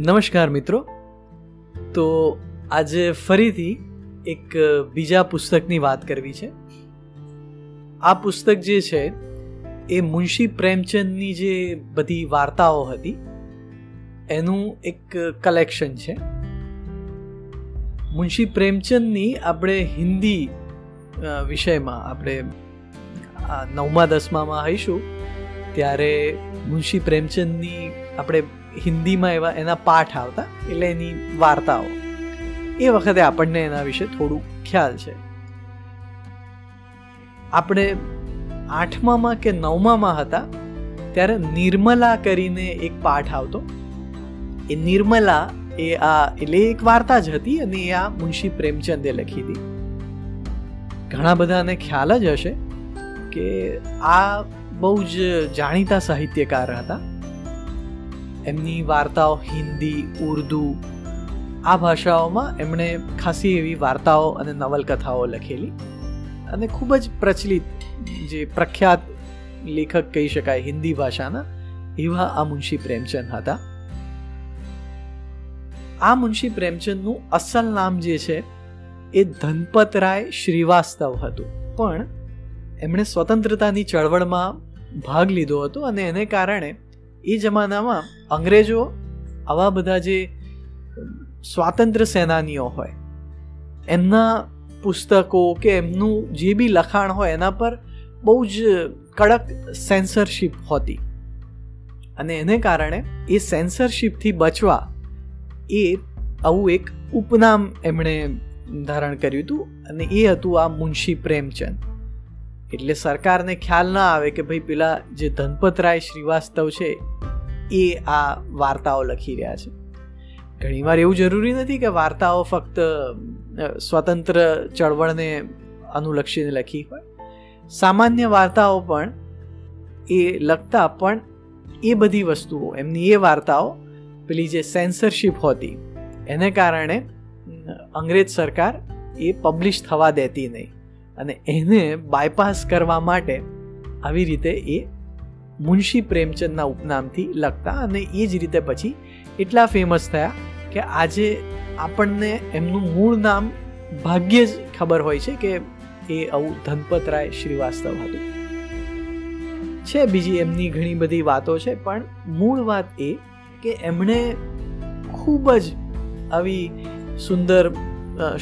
નમસ્કાર મિત્રો. તો આજે ફરીથી એક બીજા પુસ્તકની વાત કરવી છે. આ પુસ્તક જે છે, એ મુનશી પ્રેમચંદની જે બધી વાર્તાઓ હતી, એનું એક કલેક્શન છે. મુનશી પ્રેમચંદની આપણે હિન્દી વિષયમાં આપણે નવમા, દસમામાં હઈશું, ત્યારે મુનશી પ્રેમચંદની આપણે હિન્દીમાં એવા એના પાઠ આવતા, એટલે એની વાર્તાઓ. એ વખતે આપણને એના વિશે થોડું ખ્યાલ છે. આપણે આઠમામાં કે નવમામાં હતા, ત્યારે નિર્મલા કરીને એક પાઠ આવતો. એ નિર્મલા એ આ, એટલે એક વાર્તા જ હતી અને એ આ મુનશી પ્રેમચંદે લખી હતી. ઘણા બધાને ખ્યાલ જ હશે કે આ બહુ જ જાણીતા સાહિત્યકાર હતા. એમની વાર્તાઓ હિન્દી, ઉર્દુ, આ ભાષાઓમાં એમણે ખાસી એવી વાર્તાઓ અને નવલકથાઓ લખેલી અને ખૂબ જ પ્રચલિત જે પ્રખ્યાત લેખક કહી શકાય હિન્દી ભાષાના એવા આ મુનશી પ્રેમચંદ હતા. આ મુનશી પ્રેમચંદનું અસલ નામ જે છે એ ધનપતરાય શ્રીવાસ્તવ હતું. પણ એમણે સ્વતંત્રતાની ચળવળમાં ભાગ લીધો હતો અને એને કારણે એ જમાનામાં અંગ્રેજો આવા બધા જે સ્વાતંત્ર્ય સેનાનીઓ હોય, એમના પુસ્તકો કે એમનું જે બી લખાણ હોય, એના પર બહુ જ કડક સેન્સરશિપ હોતી. અને એને કારણે એ સેન્સરશિપથી બચવા એ આવું એક ઉપનામ એમણે ધારણ કર્યું હતું અને એ હતું આ મુનશી પ્રેમચંદ. એટલે સરકારને ખ્યાલ ના આવે કે ભાઈ પેલા જે ધનપતરાય શ્રીવાસ્તવ છે, એ આ વાર્તાઓ લખી રહ્યા છે. ઘણીવાર એવું જરૂરી નથી કે વાર્તાઓ ફક્ત સ્વતંત્ર ચળવળને અનુલક્ષીને લખી હોય. સામાન્ય વાર્તાઓ પણ એ લખતા પણ એ બધી વસ્તુઓ, એમની એ વાર્તાઓ પેલી જે સેન્સરશિપ હોતી, એને કારણે અંગ્રેજ સરકાર એ પબ્લિશ થવા દેતી નહીં. અને એને બાયપાસ કરવા માટે આવી રીતે એ મુનશી પ્રેમચંદના ઉપનામથી લખતા અને એ જ રીતે પછી એટલા ફેમસ થયા કે આજે આપણને એમનું મૂળ નામ ભાગ્યે જ ખબર હોય છે કે એ આવું ધનપતરાય શ્રીવાસ્તવ હતું. છે બીજી એમની ઘણી બધી વાતો છે, પણ મૂળ વાત એ કે એમણે ખૂબ જ આવી સુંદર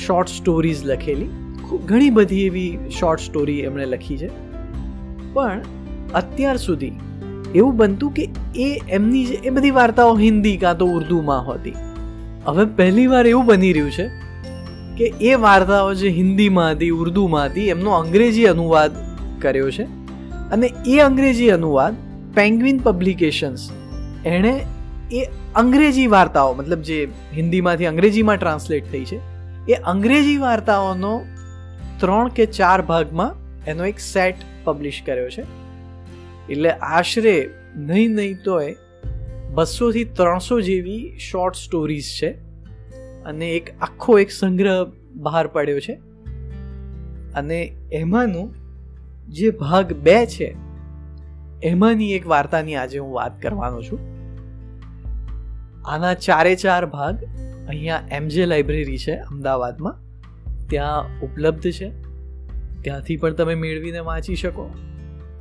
શોર્ટ સ્ટોરીઝ લખેલી. ઘણી બધી એવી શોર્ટ સ્ટોરી એમણે લખી છે. પણ અત્યાર સુધી એવું બનતું કે એ એમની જે, એ બધી વાર્તાઓ હિન્દી કાં તો ઉર્દુમાં હોતી. હવે પહેલી વાર એવું બની રહ્યું છે કે એ વાર્તાઓ જે હિન્દીમાં હતી, ઉર્દુમાં હતી, એમનો અંગ્રેજી અનુવાદ કર્યો છે. અને એ અંગ્રેજી અનુવાદ પેંગ્વિન પબ્લિકેશન્સ એણે એ અંગ્રેજી વાર્તાઓ, મતલબ જે હિન્દીમાંથી અંગ્રેજીમાં ટ્રાન્સલેટ થઈ છે, એ અંગ્રેજી વાર્તાઓનો ત્રણ કે ચાર ભાગમાં એનો એક સેટ પબ્લિશ કર્યો છે. એટલે આશરે નહીં નહીં તોય બસોથી ત્રણસો જેવી શોર્ટ સ્ટોરીઝ છે અને એક આખો એક સંગ્રહ બહાર પડ્યો છે. અને એમાંનું જે ભાગ બે છે, એમાંની એક વાર્તાની આજે હું વાત કરવાનો છું. આના ચારે ચાર ભાગ અહીંયા એમજે લાઇબ્રેરી છે, અમદાવાદમાં. ત્યાં ઉપલબ્ધ છે? ત્યાંથી પણ તમે મેળવીને વાંચી શકો.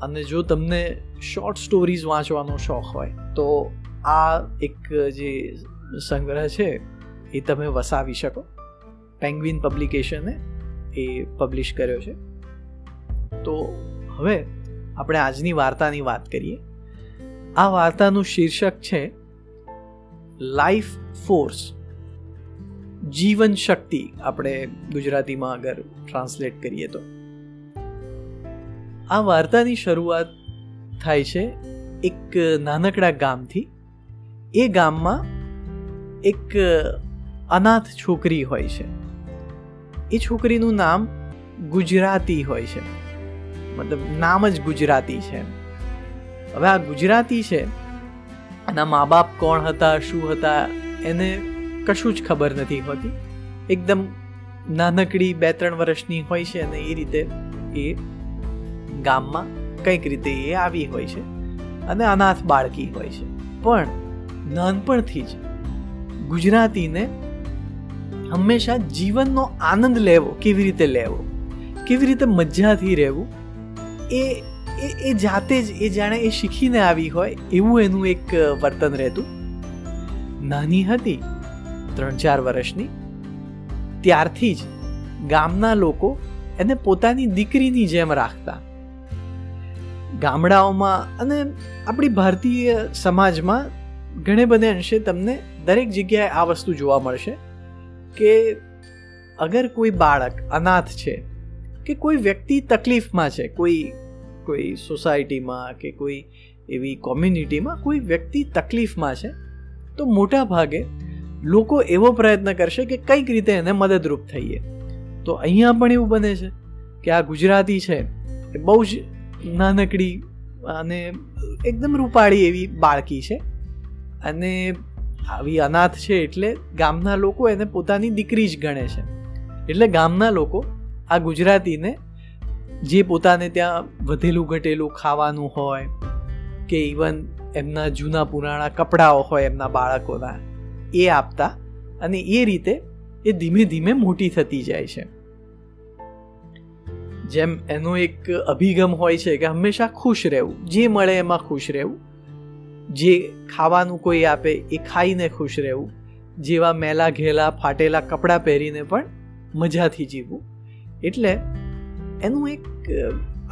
અને જો તમને શોર્ટ સ્ટોરીઝ વાંચવાનો શોખ હોય, તો આ એક જે સંગ્રહ છે, એ તમે વસાવી શકો. પેંગ્વિન પબ્લિકેશને એ પબ્લિશ કર્યો છે. તો હવે આપણે આજની વાર્તાની વાત કરીએ. આ વાર્તાનું શીર્ષક છે લાઈફ ફોર્સ જીવન શક્તિ આપણે ગુજરાતીમાં અગર ટ્રાન્સલેટ કરીએ તો. આ વાર્તાની શરૂઆત થાય છે એક નાનકડા ગામથી. એ ગામમાં એક અનાથ છોકરી હોય છે. એ છોકરીનું નામ ગુજરાતી હોય છે. મતલબ નામ જ ગુજરાતી છે હવે આ ગુજરાતી છે. એના મા બાપ કોણ હતા, શું હતા, એને કશું જ ખબર નથી હોતી. એકદમ નાનકડી બે ત્રણ વર્ષની હોય છે અને એ રીતે એ ગામમાં કંઈક રીતે એ આવી હોય છે અને અનાથ બાળકી હોય છે. પણ નાનપણથી જ ગુજરાતીને હંમેશા જીવનનો આનંદ લેવો, કેવી રીતે લેવો, કેવી રીતે મજાથી રહેવું એ એ જાતે જ, એ જાણે એ શીખીને આવી હોય એવું એનું એક વર્તન રહેતું. નાની હતી ત્રણ ચાર વર્ષની. ત્યારથી જ ગામના લોકો એને પોતાની દીકરીની જેમ રાખતા. ગામડાઓમાં અને આપણી ભારતીય સમાજમાં ઘણે બધે અંશે તમને દરેક જગ્યાએ આ વસ્તુ જોવા મળશે કે અગર કોઈ બાળક અનાથ છે કે કોઈ વ્યક્તિ તકલીફમાં છે, કોઈ કોઈ સોસાયટીમાં કે કોઈ એવી કોમ્યુનિટીમાં કોઈ વ્યક્તિ તકલીફમાં છે, તો મોટા ભાગે લોકો એવો પ્રયત્ન કરશે કે કંઈક રીતે એને મદદરૂપ થઈએ. તો અહીંયા પણ એવું બને છે કે આ ગુજરાતી છે એ બહુ જ નાનકડી અને એકદમ રૂપાળી એવી બાળકી છે અને આવી અનાથ છે એટલે ગામના લોકો એને પોતાની દીકરી જ ગણે છે. એટલે ગામના લોકો આ ગુજરાતીને જે પોતાને ત્યાં વધેલું ઘટેલું ખાવાનું હોય કે ઇવન એમના જૂના પુરાણા કપડાઓ હોય એમના બાળકોના એ આપતા અને એ રીતે એ ધીમે ધીમે મોટી થતી જાય છે. જેમ એનો એક અભિગમ હોય છે કે હંમેશા ખુશ રહેવું, જે મળે એમાં ખુશ રહેવું. જે ખાવાનું કોઈ આપે એ ખાઈને ખુશ રહેવું. જેવા મેલા ઘેલા ફાટેલા કપડાં પહેરીને પણ મજાથી જીવવું. એટલે એનું એક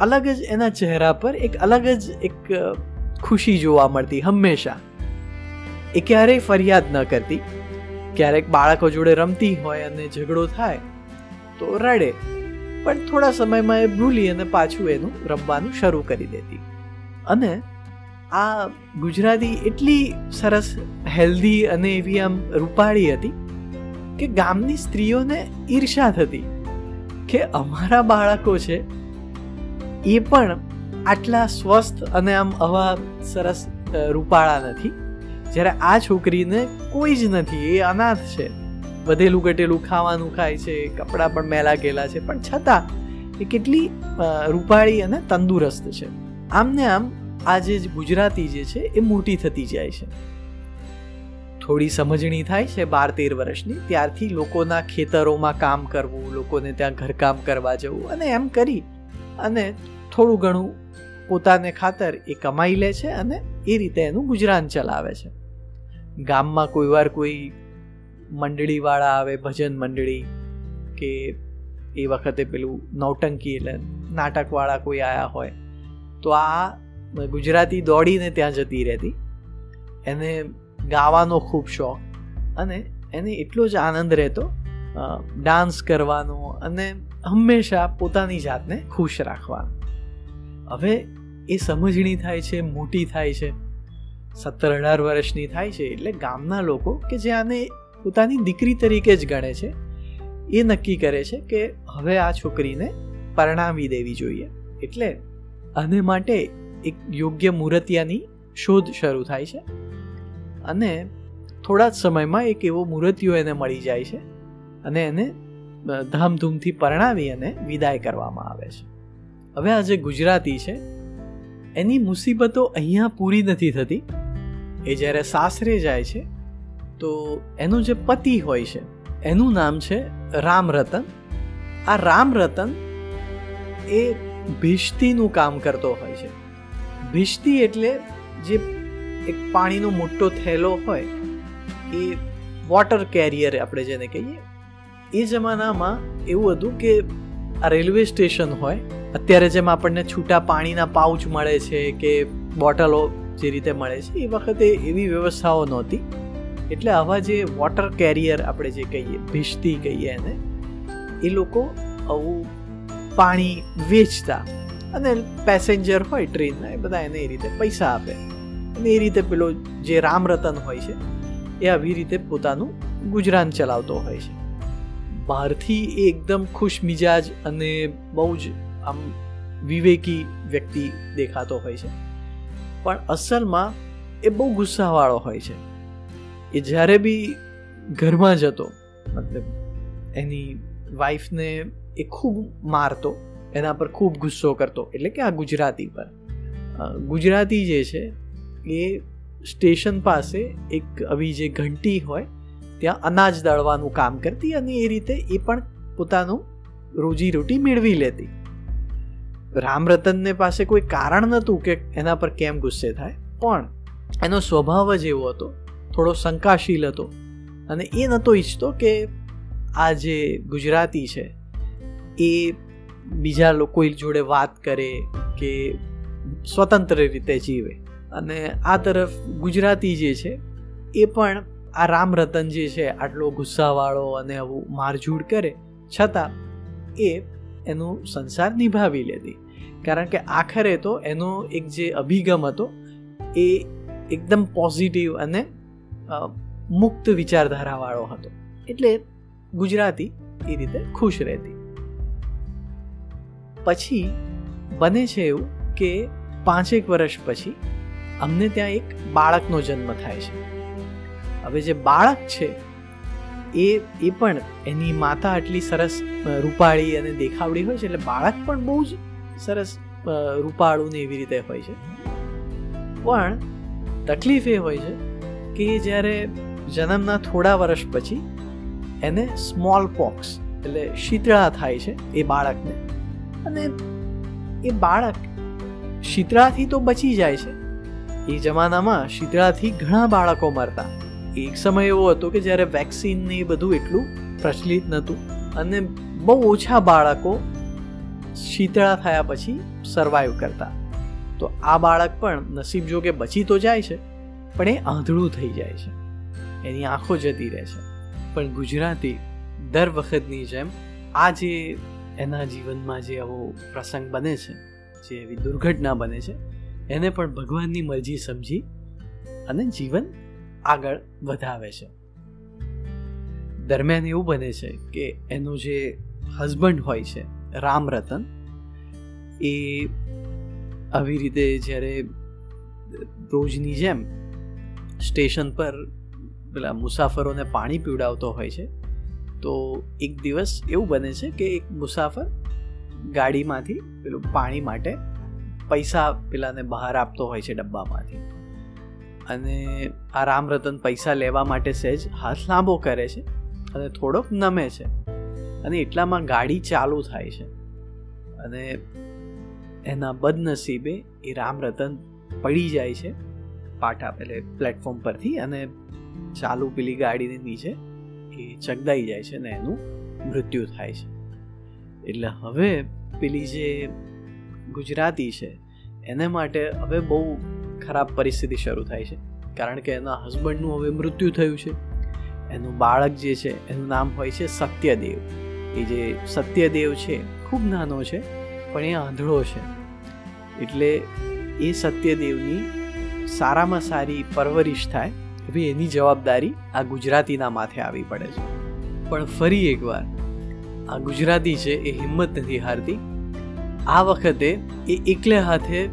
અલગ જ એના ચહેરા પર એક અલગ જ એક ખુશી જોવા મળતી હંમેશા. એ ક્યારેય ફરિયાદ ન કરતી. ક્યારેક બાળકો જોડે રમતી હોય અને ઝઘડો થાય, તો રડે. પણ થોડા સમયમાં એ ભૂલી અને પાછું એનું રમવાનું શરૂ કરી દેતી. અને આ ગુજરાતી એટલી સરસ હેલ્ધી અને એવી આમ રૂપાળી હતી કે ગામની સ્ત્રીઓને ઈર્ષા થતી કે અમારા બાળકો છે એ પણ આટલા સ્વસ્થ અને આમ આવા સરસ રૂપાળા નથી. જ્યારે આ છોકરીને કોઈ જ નથી, એ અનાથ છે. વધેલું ઘટેલું ખાવાનું ખાય છે, કપડાં પણ મેલા ગયેલા છે, પણ છતાં એ કેટલી રૂપાળી અને તંદુરસ્ત છે. આમને આમ આ જે ગુજરાતી જે છે, એ મોટી થતી જાય છે. થોડી સમજણી થાય છે બાર તેર વર્ષની, ત્યારથી લોકોના ખેતરોમાં કામ કરવું, લોકોને ત્યાં ઘરકામ કરવા જવું અને એમ કરી અને થોડું ઘણું પોતાને ખાતર એ કમાઈ લે છે અને એ રીતે એનું ગુજરાન ચલાવે છે. ગામમાં કોઈ વાર કોઈ મંડળીવાળા આવે, ભજન મંડળી કે એ વખતે પેલું નૌટંકી એટલે નાટકવાળા કોઈ આવ્યા હોય, તો આ ગુજરાતી દોડીને ત્યાં જતી રહેતી. એને ગાવાનો ખૂબ શોખ અને એને એટલો જ આનંદ રહેતો ડાન્સ કરવાનો અને હંમેશા પોતાની જાતને ખુશ રાખવાનો. હવે એ સમજણી થાય છે, મોટી થાય છે. સત્તર અઢાર વર્ષની થાય છે એટલે ગામના લોકો કે જે આને પોતાની દીકરી તરીકે જ ગણે છે, એ નક્કી કરે છે કે હવે આ છોકરીને પરણાવી દેવી જોઈએ. એટલે આને માટે એક યોગ્ય મૂર્તિયાની શોધ શરૂ થાય છે અને થોડા જ સમયમાં એક એવો મૂર્તિઓ એને મળી જાય છે અને એને ધામધૂમથી પરણાવી અને વિદાય કરવામાં આવે છે. હવે આ જે ગુજરાતી છે એની મુસીબતો અહીંયા પૂરી નથી થતી. એ જ્યારે સાસરે જાય છે, તો એનો જે પતિ હોય છે, એનું નામ છે રામરતન. આ રામરતન એ ભીષ્તીનું કામ કરતો હોય છે. ભીષ્તી એટલે જે એક પાણીનો મોટો થેલો હોય, એ વોટર કેરિયર આપણે જેને કહીએ, એ જમાનામાં એવું હતું કે આ રેલવે સ્ટેશન હોય અત્યારે જેમ આપણને છૂટા પાણીના પાઉચ મળે છે કે બોટલો જે રીતે મળે છે, એ વખતે એવી વ્યવસ્થાઓ નહોતી. એટલે આવા જે વોટર કેરિયર આપણે જે કહીએ ભીસતી કહીએ એને, એ લોકો આવું પાણી વેચતા અને પેસેન્જર હોય ટ્રેનના એ બધા એને એ રીતે પૈસા આપે. અને એ રીતે પેલો જે રામરતન હોય છે, એ આવી રીતે પોતાનું ગુજરાન ચલાવતો હોય છે. બહારથી એ એકદમ ખુશ મિજાજ અને બહુ જ આમ વિવેકી વ્યક્તિ દેખાતો હોય છે. પણ અસલમાં એ બહુ ગુસ્સાવાળો હોય છે. એ જ્યારે બી ઘરમાં જતો, મતલબ એની વાઈફને એ ખૂબ મારતો, એના પર ખૂબ ગુસ્સો કરતો, એટલે કે આ ગુજરાતી પર. ગુજરાતી જે છે, એ સ્ટેશન પાસે એક આવી જે ઘંટી હોય, ત્યાં અનાજ દળવાનું કામ કરતી અને એ રીતે એ પણ પોતાનું રોજીરોટી મેળવી લેતી. રામરતનને પાસે કોઈ કારણ નહોતું કે એના પર કેમ ગુસ્સે થાય. પણ એનો સ્વભાવ જ એવો હતો. થોડો શંકાશીલ હતો. અને એ નહોતો ઈચ્છતો કે આ જે ગુજરાતી છે, એ બીજા લોકો જોડે વાત કરે કે સ્વતંત્ર રીતે જીવે. અને આ તરફ ગુજરાતી જે છે, એ પણ આ રામરતન જે છે, આટલો ગુસ્સાવાળો અને આવું મારઝૂડ કરે, છતાં એ એનું સંસાર નિભાવી લેતી. કારણ કે આખરે તો એનો એક જે અભિગમ હતો, એ એકદમ પોઝિટિવ અને મુક્ત વિચારધારાવાળો હતો. એટલે ગુજરાતી એ રીતે ખુશ રહેતી. પછી બને છે એવું કે પાંચેક વર્ષ પછી અમને ત્યાં એક બાળકનો જન્મ થાય છે. હવે જે બાળક છે, એ એ પણ એની માતા આટલી સરસ રૂપાળી અને દેખાવડી હોય છે, એટલે બાળક પણ બહુ જ સરસ રૂપાળું ને એવી રીતે હોય છે. પણ તકલીફ એ હોય છે કે જ્યારે જન્મના થોડા વર્ષ પછી એને સ્મોલ પોક્સ એટલે શીતળા થાય છે એ બાળકને. અને એ બાળક શીતળાથી તો બચી જાય છે. એ જમાનામાં શીતળાથી ઘણા બાળકો મરતા. એક સમય એવો હતો કે જ્યારે વેક્સિન ને એ બધું એટલું પ્રચલિત નહોતું અને બહુ ઓછા બાળકો શીતળા થયા પછી સર્વાઈવ કરતા. તો આ બાળક પણ નસીબ જો કે બચી તો જાય છે, પણ એ આંધળું થઈ જાય છે. એની આંખો જતી રહે છે. પણ ગુજરાતી દર વખતની જેમ આ જે એના જીવનમાં જે આવો પ્રસંગ બને છે, જે એવી દુર્ઘટના બને છે, એને પણ ભગવાનની મરજી સમજી અને જીવન આગળ વધાવે છે. દરમિયાન એવું બને છે કે એનો જે હસબન્ડ હોય છે રામ રતન એ આવી રીતે જ્યારે રોજની જેમ સ્ટેશન પર પેલા મુસાફરોને પાણી પીવડાવતો હોય છે, તો એક દિવસ એવું બને છે કે એક મુસાફર ગાડીમાંથી પેલું પાણી માટે પૈસા પેલાને બહાર આપતો હોય છે ડબ્બામાંથી. અને આ રામરતન પૈસા લેવા માટે સહેજ હાથ લાંબો કરે છે અને થોડોક નમે છે. અને એટલામાં ગાડી ચાલુ થાય છે. અને એના બદનસીબે એ રામરતન પડી જાય છે, પાટા એટલે પ્લેટફોર્મ પરથી અને ચાલુ પેલી ગાડીની નીચે એ ચગદાઈ જાય છે ને એનું મૃત્યુ થાય છે. એટલે હવે પેલી જે ગુજરાતી છે, એને માટે હવે બહુ ખરાબ પરિસ્થિતિ શરૂ થાય છે. કારણ કે એના હસબન્ડનું હવે મૃત્યુ થયું છે. એનું બાળક જે છે, એનું નામ હોય છે સત્યદેવ. એ જે સત્યદેવ છે, ખૂબ નાનો છે, પણ એ આંધળો છે. એટલે એ સત્યદેવની સારામાં સારી પરવરિશ થાય એવી એની જવાબદારી આ ગુજરાતીના માથે આવી પડે છે. પણ ફરી એકવાર, આ ગુજરાતી છે એ હિંમત નથી હારતી. આ વખતે એ એકલે હાથે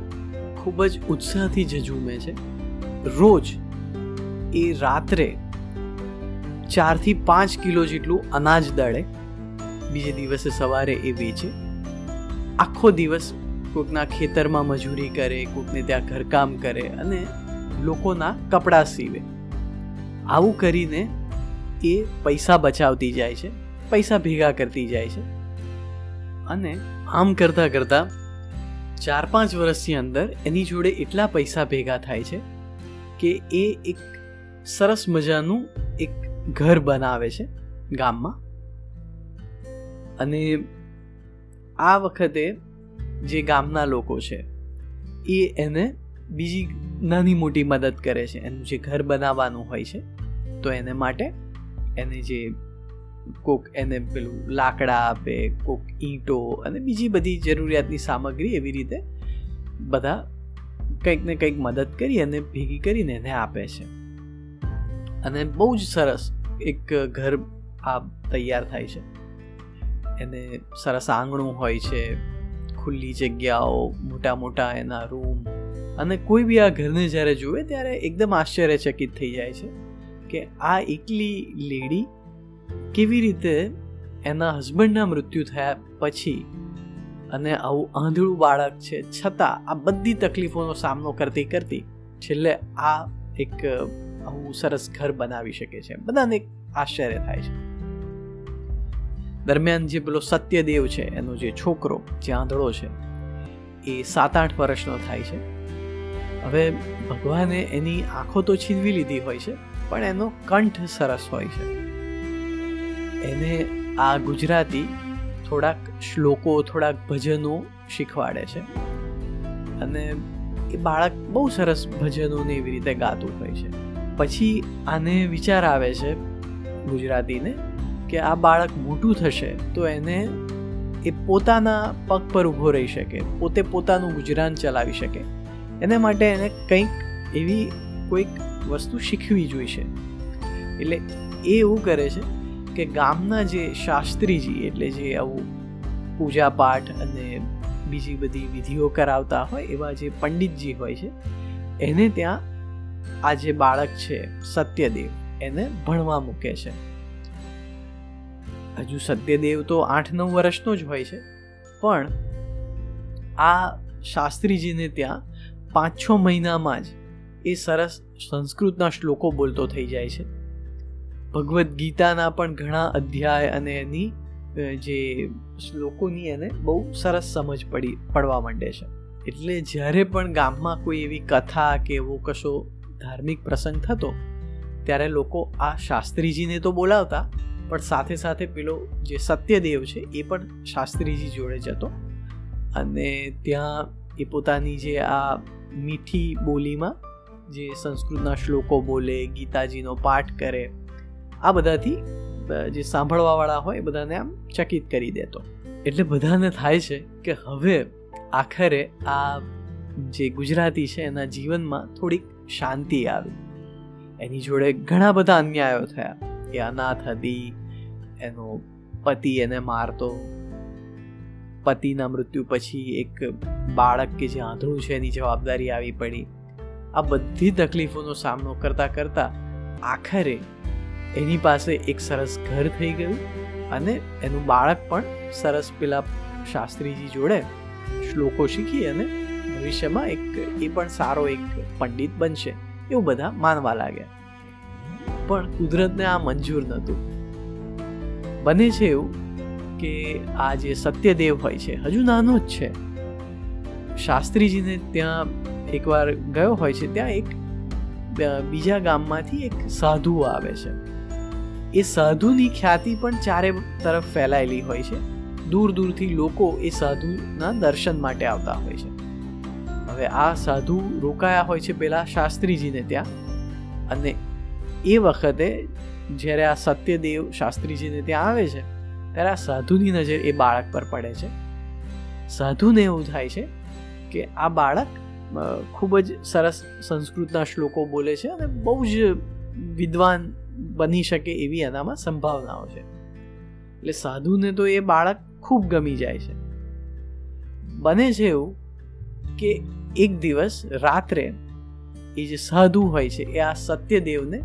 ખૂબ જ ઉત્સાહથી ઝઝૂમે છે. રોજ એ રાત્રે ચારથી પાંચ કિલો જેટલું અનાજ દળે બીજે દિવસે સવારે એ વેચે. આખો દિવસ કોકના ખેતરમાં મજૂરી કરે, કોકને ત્યાં ઘરકામ કરે અને લોકોના કપડાં સીવે. આવું કરીને એ પૈસા બચાવતી જાય છે, પૈસા ભેગા કરતી જાય છે. અને આમ કરતાં કરતાં ચાર પાંચ વર્ષની અંદર એની જોડે એટલા પૈસા ભેગા થાય છે કે એ એક સરસ મજાનું એક ઘર બનાવે છે ગામમાં. અને આ વખતે જે ગામના લોકો છે, એ એને બીજી નાની મોટી મદદ કરે છે. એનું જે ઘર બનાવવાનું હોય છે, તો એને માટે એને જે કોક એને પેલું લાકડા આપે, કોક ઈંટો અને બીજી બધી જરૂરિયાતની સામગ્રી એવી રીતે બધા કંઈક ને કંઈક મદદ કરી અને ભેગી કરીને એને આપે છે. અને બહુ જ સરસ એક ઘર આ તૈયાર થાય છે. એને સરસ આંગણું હોય છે, ખુલ્લી જગ્યાઓ મોટા મોટા એના રૂમ અને કોઈ બી આ ઘરને જ્યારે જુએ ત્યારે એકદમ આશ્ચર્યચકિત થઈ જાય છે કે આ એકલી લેડી કેવી રીતે એના હસબન્ડના મૃત્યુ થયા પછી અને આવું આંધળું બાળક છે, છતાં આ બધી તકલીફોનો સામનો કરતી કરતી છેલ્લે આ એક આવું સરસ ઘર બનાવી શકે છે. બધાને એક આશ્ચર્ય થાય છે. દરમિયાન જે પેલો સત્યદેવ છે, એનો જે છોકરો, જે આંધળો છે, એ સાત આઠ વર્ષનો થાય છે. હવે ભગવાને એની આંખો તો છીનવી લીધી હોય છે, પણ એનો કંઠ સરસ હોય છે. એને આ ગુજરાતી થોડાક શ્લોકો, થોડાક ભજનો શીખવાડે છે. અને એ બાળક બહુ સરસ ભજનોને એવી રીતે ગાતું હોય છે. પછી આને વિચાર આવે છે ગુજરાતીને કે આ બાળક મોટું થશે, તો એને એ પોતાના પગ પર ઊભો રહી શકે, પોતે પોતાનું ગુજરાન ચલાવી શકે. એને માટે એને કંઈક એવી કોઈક વસ્તુ શીખવી જોઈશે. એટલે એ એવું કરે છે કે ગામના જે શાસ્ત્રીજી, એટલે જે આવું પૂજા પાઠ અને બીજી બધી વિધિઓ કરાવતા હોય, એવા જે પંડિતજી હોય છે, એને ત્યાં આ જે બાળક છે, સત્યદેવ, એને ભણવા મૂકે છે. હજુ સત્યદેવ તો આઠ નવ વર્ષનો જ હોય છે. પણ આ શાસ્ત્રીજીને ત્યાં પાંચ છ મહિનામાં જ એ સરસ સંસ્કૃતના શ્લોકો બોલતો થઈ જાય છે. ભગવદ્ ગીતાના પણ ઘણા અધ્યાય અને એની જે શ્લોકોની એને બહુ સરસ સમજ પડી, પડવા માંડે છે. એટલે જ્યારે પણ ગામમાં કોઈ એવી કથા કે એવો કશો ધાર્મિક પ્રસંગ થતો, ત્યારે લોકો આ શાસ્ત્રીજીને તો બોલાવતા પણ સાથે સાથે પેલો જે સત્યદેવ છે, એ પણ શાસ્ત્રીજી જોડે જતો અને ત્યાં એ પોતાની જે આ મીઠી બોલીમાં જે સંસ્કૃતના શ્લોકો બોલે, ગીતાજીનો પાઠ કરે, આ બધાથી જે સાંભળવાવાળા હોય એ બધાને આમ ચકિત કરી દેતો. એટલે બધાને થાય છે કે હવે આખરે આ જે ગુજરાતી છે એના જીવનમાં થોડીક શાંતિ આવી. એની જોડે ઘણા બધા અન્યાયો થયા. એ અનાથ હતી એનો પતિ એને મારતો. પતિના મૃત્યુ પછી એક બાળક કે જે આંધળું છે, એની જવાબદારી આવી પડી. આ બધી તકલીફોનો સામનો કરતા કરતા આખરે એની પાસે એક સરસ ઘર થઈ ગયું અને એનું બાળક પણ સરસ પેલા શાસ્ત્રીજી જોડે શ્લોકો શીખી અને ભવિષ્યમાં એક એ પણ સારો એક પંડિત બનશે એવું બધા માનવા લાગ્યા. પણ કુદરતને આ મંજૂર નહોતું. બને છે એવું કે આ જે સત્યદેવ હોય છે, હજુ નાનો જ છે. શાસ્ત્રીજીને ત્યાં એકવાર ગયો હોય છે, ત્યાં એક બીજા ગામમાંથી એક સાધુ આવે છે. એ સાધુની ખ્યાતિ પણ ચારે તરફ ફેલાયેલી હોય છે. દૂર દૂરથી લોકો એ સાધુના દર્શન માટે આવતા હોય છે. હવે આ સાધુ રોકાયા હોય છે પેલા શાસ્ત્રીજીને ત્યાં અને એ વખતે જ્યારે આ સત્યદેવ શાસ્ત્રીજીને ત્યાં આવે છે, ત્યારે આ સાધુની નજર એ બાળક પર પડે છે. સાધુને એવું થાય છે કે આ બાળક ખૂબ જ સરસ સંસ્કૃતના શ્લોકો બોલે છે અને બહુ જ વિદ્વાન બની શકે એવી એનામાં સંભાવનાઓ છે. એટલે સાધુને તો એ બાળક ખૂબ ગમી જાય છે. બને છે એવું કે એક દિવસ રાત્રે એ જે સાધુ હોય છે એ આ સત્યદેવને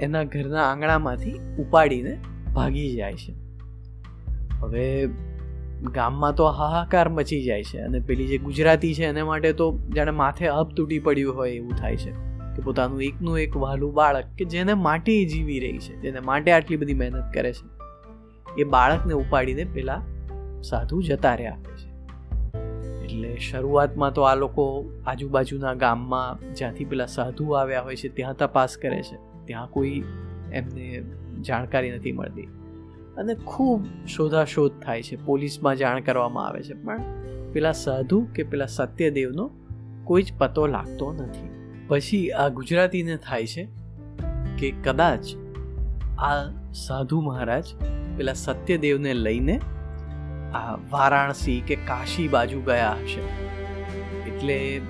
એના ઘરના આંગણામાંથી ઉપાડીને ભાગી જાય છે. હવે ગામમાં તો હાહાકાર મચી જાય છે અને પેલી જે ગુજરાતી છે એને માટે તો જાણે માથે અપ તૂટી પડ્યું હોય એવું થાય છે કે પોતાનું એકનું એક વહાલું બાળક કે જેને માટે જીવી રહી છે, જેને માટે આટલી બધી મહેનત કરે છે, એ બાળકને ઉપાડીને પેલા સાધુ જતા રહ્યા છે. એટલે શરૂઆતમાં તો આ લોકો આજુબાજુના ગામમાં જ્યાંથી પેલા સાધુ આવ્યા હોય છે ત્યાં તપાસ કરે છે. ત્યાં કોઈ એમને જાણકારી નથી મળતી. અને ખૂબ શોધાશોધ થાય છે, પોલીસમાં જાણ કરવામાં આવે છે. પણ પેલા સાધુ કે પેલા સત્યદેવનો કોઈ જ પતો લાગતો નથી. પછી આ ગુજરાતીને થાય છે કે કદાચ આ સાધુ મહારાજ પેલા સત્યદેવને લઈને આ વારાણસી કે કાશી બાજુ ગયા હશે. એટલે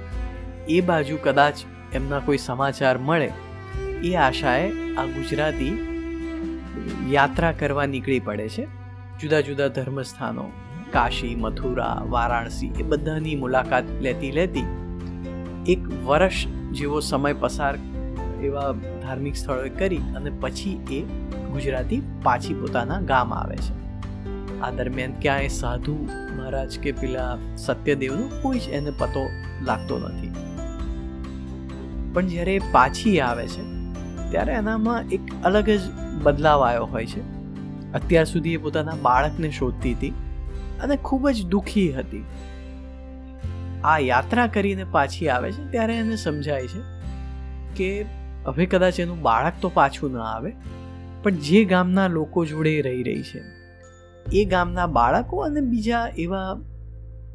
એ બાજુ કદાચ એમના કોઈ સમાચાર મળે એ આશાએ આ ગુજરાતી યાત્રા કરવા નીકળી પડે છે. જુદા જુદા ધર્મસ્થાનો, કાશી, મથુરા, વારાણસી એ બધાની મુલાકાત લેતી લેતી એક વર્ષ જેવો સમય પસાર એવા ધાર્મિક સ્થળોએ કરી અને પછી એ ગુજરાતી પાછી પોતાના ગામ આવે છે. આ દરમિયાન ક્યાંય સાધુ મહારાજ કે પેલા સત્યદેવનો કોઈ જ એને પતો લાગતો નથી. પણ જ્યારે પાછી આવે છે ત્યારે એનામાં એક અલગ જ બદલાવ આવ્યો હોય છે. અત્યાર સુધી એ પોતાના બાળકને શોધતી હતી અને ખૂબ જ દુઃખી હતી. આ યાત્રા કરીને પાછી આવે છે ત્યારે એને સમજાય છે કે હવે કદાચ એનું બાળક તો પાછું ન આવે, પણ જે ગામના લોકો જોડે રહી રહી છે, એ ગામના બાળકો અને બીજા એવા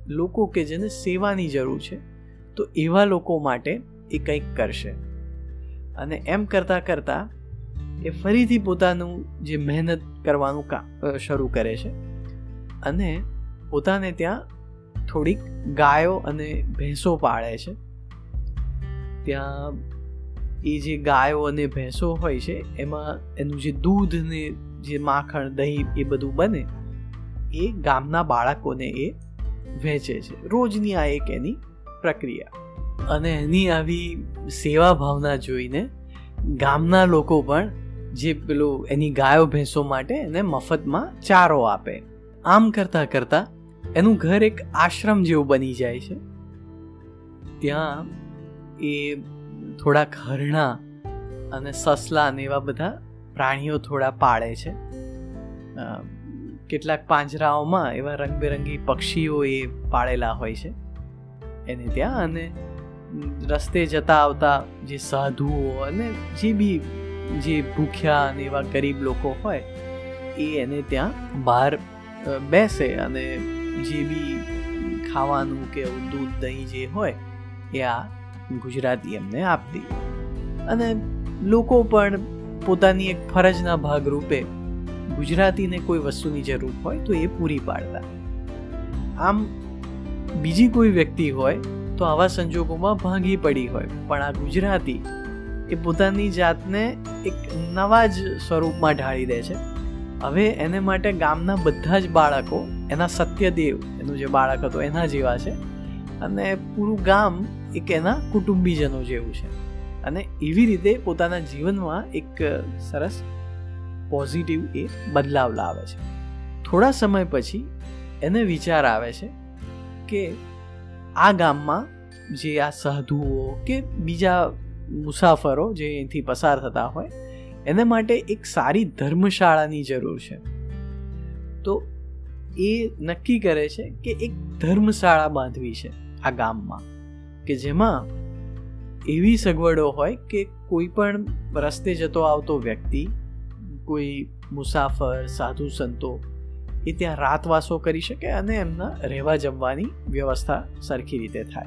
લોકો કે જેને સેવાની જરૂર છે, તો એવા લોકો માટે એ કંઈક કરશે. અને એમ કરતાં કરતાં એ ફરીથી પોતાનું જે મહેનત કરવાનું કામ શરૂ કરે છે. અને પોતાને ત્યાં થોડીક ગાયો અને ભેંસો પાળે છે. ત્યાં એ જે ગાયો અને ભેંસો હોય છે, એમાં એનું જે દૂધ ને જે માખણ, દહીં એ બધું બને, એ ગામના બાળકોને એ વહેંચે છે. રોજની આ એક એની પ્રક્રિયા. અને એની આવી સેવા ભાવના જોઈને ગામના લોકો પણ જે પેલું એની ગાયો ભેંસો માટે એને મફતમાં ચારો આપે. આમ કરતાં કરતાં એનું ઘર એક આશ્રમ જેવું બની જાય છે. ત્યાં એ થોડાક હરણા અને સસલા અને એવા બધા પ્રાણીઓ થોડા પાળે છે. કેટલાક પાંજરાઓમાં એવા રંગબેરંગી પક્ષીઓ એ પાળેલા હોય છે. એને ત્યાં અને રસ્તે જતા આવતા જે સાધુઓ અને જે બી જે ભૂખ્યા અને એવા ગરીબ લોકો હોય, એ એને ત્યાં બહાર બેસે અને જે બી ખાવાનું કે દૂધ, દહીં જે હોય, એ આ ગુજરાતી એમને આપતી અને લોકો પણ પોતાની એક ફરજના ભાગરૂપે ગુજરાતીને કોઈ વસ્તુની જરૂર હોય તો એ પૂરી પાડતા. આમ બીજી કોઈ વ્યક્તિ હોય તો આવા સંજોગોમાં ભાંગી પડી હોય. પણ આ ગુજરાતી એ પોતાની જાતને એક નવા જ સ્વરૂપમાં ઢાળી દે છે. હવે એને માટે ગામના બધા જ બાળકો, એના સત્યદેવ, એનું જે બાળક હતો, એના જેવા છે. અને પૂરું ગામ એક એના કુટુંબીજનો જેવું છે. અને એવી રીતે પોતાના જીવનમાં એક સરસ પોઝિટિવ એ બદલાવ લાવે છે. થોડા સમય પછી એને વિચાર આવે છે કે આ ગામમાં જે આ સાધુઓ કે બીજા મુસાફરો જે અહીંથી પસાર થતા હોય, એને માટે એક સારી ધર્મશાળાની જરૂર છે. તો એ નક્કી કરે છે કે એક ધર્મશાળા બાંધવી છે આ ગામમાં, કે જેમાં એવી સગવડો હોય કે કોઈ પણ રસ્તે જતો આવતો વ્યક્તિ, કોઈ મુસાફર, સાધુ સંતો એ ત્યાં રાતવાસો કરી શકે અને એમના રહેવા જમવાની વ્યવસ્થા સરખી રીતે થાય.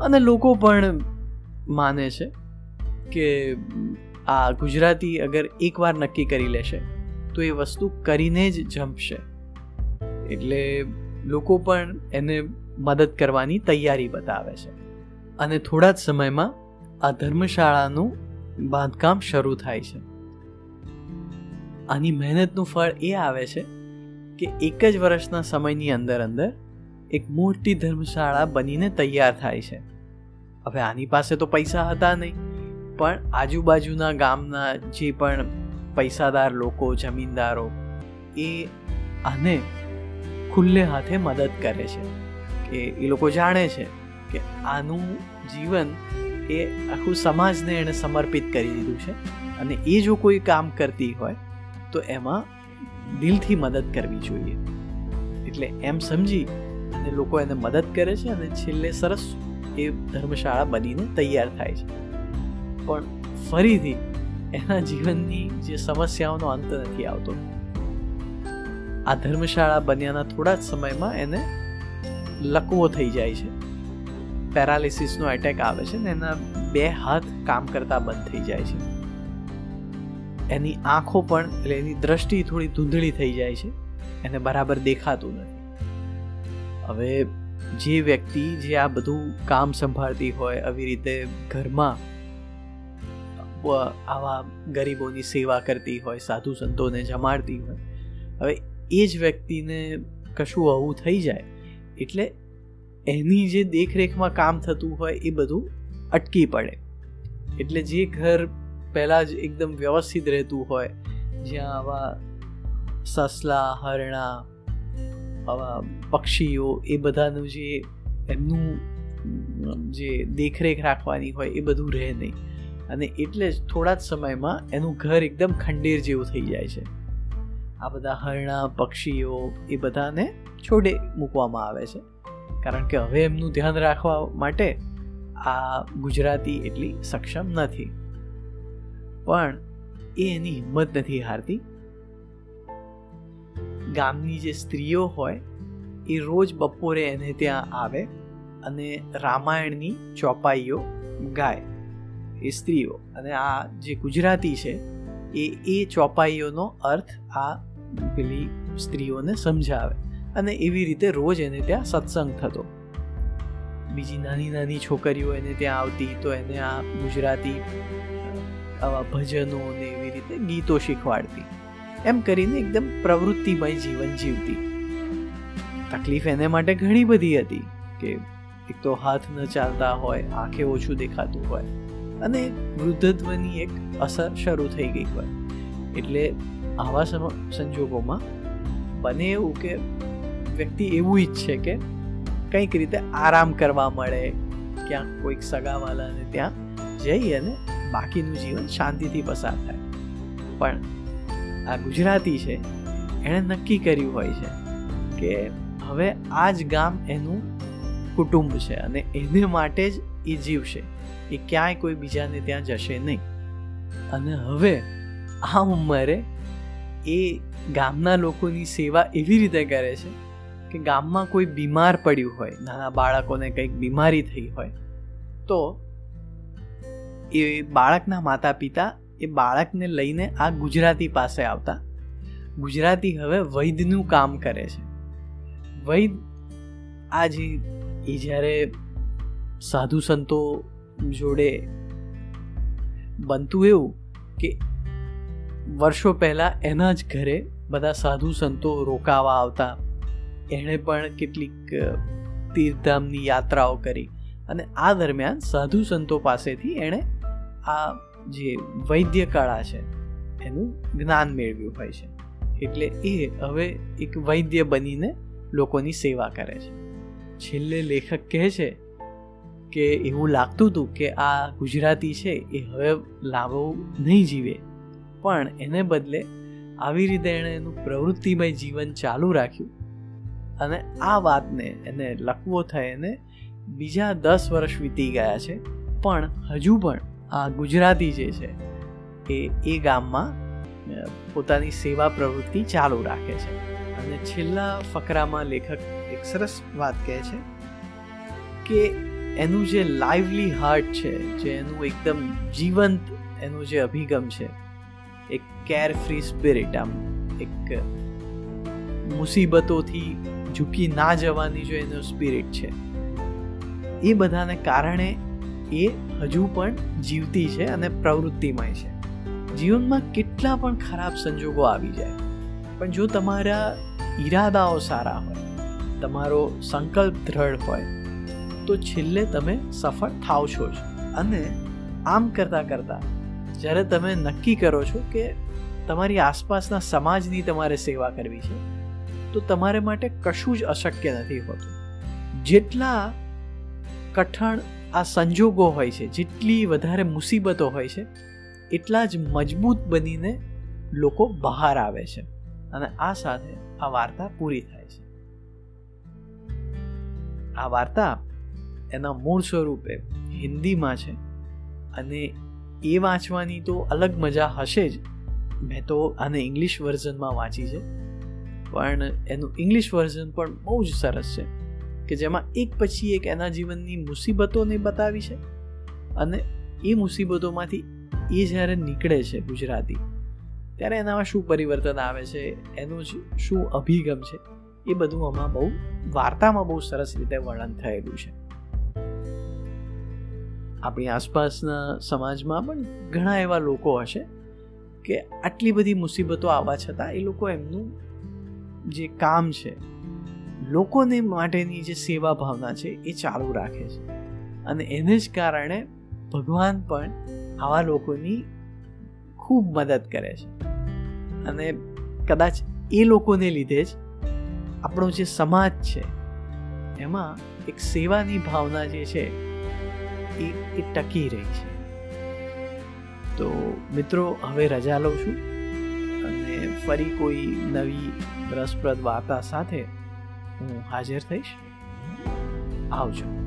અને લોકો પણ માને છે કે આ ગુજરાતી અગર એકવાર નક્કી કરી લેશે, તો એ વસ્તુ કરીને જ જમશે. એટલે લોકો પણ એને મદદ કરવાની તૈયારી બતાવે છે. અને થોડા જ સમયમાં આ ધર્મશાળાનું બાંધકામ શરૂ થાય છે. આની મહેનતનું ફળ એ આવે છે કે એક જ વર્ષના સમયની અંદર અંદર એક મોટી ધર્મશાળા બનીને તૈયાર થાય છે. હવે આની પાસે તો પૈસા હતા નહીં, પણ આજુબાજુના ગામના જે પણ પૈસાદાર લોકો, જમીનદારો, એ આને ખુલ્લે હાથે મદદ કરે છે. કે એ લોકો જાણે છે કે આનું જીવન એ આખું સમાજને એણે સમર્પિત કરી દીધું છે અને એ જો કોઈ કામ કરતી હોય, તો એમાં દિલથી મદદ કરવી જોઈએ. એટલે એમ સમજી અને લોકો એને મદદ કરે છે અને છેલ્લે સરસ એ ધર્મશાળા બનીને તૈયાર થાય છે. પણ ફરીથી એના જીવનની જે સમસ્યાઓનો અંત નથી આવતો. આ ધર્મશાળા બન્યાના થોડા જ સમયમાં એને લકવો થઈ જાય છે. પેરાલિસિસનો એટેક આવે છે ને એના બે હાથ કામ કરતા બંધ થઈ જાય છે. એની આંખો પણ એટલે એની દ્રષ્ટિ થોડી ધૂંધળી થઈ જાય છે એને બરાબર દેખાતું નથી. હવે જે વ્યક્તિ જે આ બધું કામ સંભાળતી હોય આવી રીતે ઘરમાં આવા ગરીબોની સેવા કરતી હોય, સાધુ સંતોને જમાડતી હોય, હવે એ જ વ્યક્તિને કશું આવું થઈ જાય એટલે એની જે દેખરેખમાં કામ થતું હોય એ બધું અટકી પડે. એટલે જે ઘર પહેલાં જ એકદમ વ્યવસ્થિત રહેતું હોય. જ્યાં આવા સસલા, હરણા, આવા પક્ષીઓ એ બધાનું જે એમનું જે દેખરેખ રાખવાની હોય એ બધું રહે નહીં. અને એટલે જ થોડા જ સમયમાં એનું ઘર એકદમ ખંડેર જેવું થઈ જાય છે. આ બધા હરણા, પક્ષીઓ એ બધાને છોડે મૂકવામાં આવે છે. કારણ કે હવે એમનું ધ્યાન રાખવા માટે આ ગુજરાતી એટલી સક્ષમ નથી. પણ એ એની હિંમત નથી હારતી. ગામની જે સ્ત્રીઓ હોય, એ રોજ બપોરે એને ત્યાં આવે અને રામાયણની ચોપાઈઓ ગાય. એ સ્ત્રીઓ અને આ જે ગુજરાતી છે, એ એ ચોપાઈઓનો અર્થ આ પેલી સ્ત્રીઓને સમજાવે અને એવી રીતે રોજ એને ત્યાં સત્સંગ થતો. બીજી નાની નાની છોકરીઓ એને ત્યાં આવતી તો એને આ ગુજરાતી આવા ભજનો ને એવી રીતે ગીતો શીખવાડતી. એમ કરીને એકદમ પ્રવૃત્તિમય જીવન જીવતી. તકલીફ એને માટે ઘણી બધી હતી કે એક તો હાથ ન ચાલતા હોય, આંખે ઓછું દેખાતું હોય અને વૃદ્ધત્વની એક અસર શરૂ થઈ ગઈ હોય. એટલે આવા સંજોગોમાં બને એવું કે વ્યક્તિ એવું ઈચ્છે કે કંઈક રીતે આરામ કરવા મળે, ક્યાંક કોઈક સગાવાલાને ત્યાં જઈ અને બાકીનું જીવન શાંતિથી પસાર થાય. પણ આ ગુજરાતી છે, એણે નક્કી કર્યું હોય છે કે હવે આ જ ગામ એનું કુટુંબ છે અને એને માટે જ એ જીવશે. એ ક્યાંય કોઈ બીજાને ત્યાં જશે નહીં. અને હવે આ ઉંમરે એ ગામના લોકોની સેવા એવી રીતે કરે છે કે ગામમાં કોઈ બીમાર પડ્યું હોય, નાના બાળકોને કંઈક બીમારી થઈ હોય, તો એ બાળકના માતા પિતા એ બાળકને લઈને આ ગુજરાતી પાસે આવતા. ગુજરાતી હવે વૈદ્યનું કામ કરે છે. વૈદ આ જે એ જ્યારે સાધુ સંતો જોડે બનતું એવું કે વર્ષો પહેલાં એના જ ઘરે બધા સાધુ સંતો રોકાવા આવતા. એણે પણ કેટલીક તીર્થધામની યાત્રાઓ કરી અને આ દરમિયાન સાધુ સંતો પાસેથી એણે આ જે વૈદ્ય કળા છે, એનું જ્ઞાન મેળવ્યું હોય છે. એટલે એ હવે એક વૈદ્ય બનીને લોકોની સેવા કરે છે. છેલ્લે લેખક કહે છે કે એવું લાગતું હતું કે આ ગુજરાતી છે, એ હવે લાંબો નહીં જીવે. પણ એને બદલે આવી રીતે એણે એનું પ્રવૃત્તિમય જીવન ચાલુ રાખ્યું અને આ વાતને એને લખવો થાય એને બીજા દસ વર્ષ વીતી ગયા છે. પણ હજુ પણ આ ગુજરાતી જે છે, એ એ ગામમાં પોતાની સેવા પ્રવૃત્તિ ચાલુ રાખે છે. અને છેલ્લા ફકરામાં લેખક એક સરસ વાત કહે છે કે એનું જે લાઇવલી હાર્ટ છે, જે એનું એકદમ જીવંત એનું જે અભિગમ છે, એક કેર ફ્રી સ્પિરિટ આમ એક મુસીબતોથી ઝૂકી ના જવાની જો એનો સ્પિરિટ છે, એ બધાને કારણે એ હજુ પણ જીવતી છે અને પ્રવૃત્તિમય છે. જીવનમાં કેટલા પણ ખરાબ સંજોગો આવી જાય, પણ જો તમારા ઈરાદાઓ સારા હોય, તમારો સંકલ્પ દ્રઢ હોય, તો છેલ્લે તમે સફળ થાવ છો જ. અને આમ કરતાં કરતાં, જ્યારે તમે નક્કી કરો છો કે તમારી આસપાસના સમાજની તમારે સેવા કરવી છે, તો તમારે માટે કશું જ અશક્ય નથી હોતું. જેટલા કઠણ આ સંજોગો હોય છે, જેટલી વધારે મુસીબતો હોય છે, એટલા જ મજબૂત બનીને લોકો બહાર આવે છે. અને આ સાથે આ વાર્તા પૂરી થાય છે. આ વાર્તા એના મૂળ સ્વરૂપે હિન્દીમાં છે અને એ વાંચવાની તો અલગ મજા હશે જ. મેં તો આને ઇંગ્લિશ વર્ઝનમાં વાંચી છે. પણ એનું ઇંગ્લિશ વર્ઝન પણ બહુ જ સરસ છે. કે જેમાં એક પછી એક એના જીવનની મુસીબતોને બતાવી છે અને એ મુસીબતોમાંથી એ જ્યારે નીકળે છે ગુજરાતી, ત્યારે એનામાં શું પરિવર્તન આવે છે, એનું શું અભિગમ છે, એ બધું આમાં બહુ વાર્તામાં બહુ સરસ રીતે વર્ણન થયેલું છે. આપણી આસપાસના સમાજમાં પણ ઘણા એવા લોકો હશે કે આટલી બધી મુસીબતો આવવા છતાં એ લોકો એમનું જે કામ છે લોકોને માટેની જે સેવા ભાવના છે એ ચાલુ રાખે છે. અને એને જ કારણે ભગવાન પણ આવા લોકોની ખૂબ મદદ કરે છે. અને કદાચ એ લોકોને લીધે જ આપણો જે સમાજ છે, એમાં એક સેવાની ભાવના જે છે એ એ ટકી રહી છે. તો મિત્રો, હવે રજા લઉં છું. અને ફરી કોઈ નવી રસપ્રદ વાર્તા સાથે હું હાજર થઈશ. આવજો.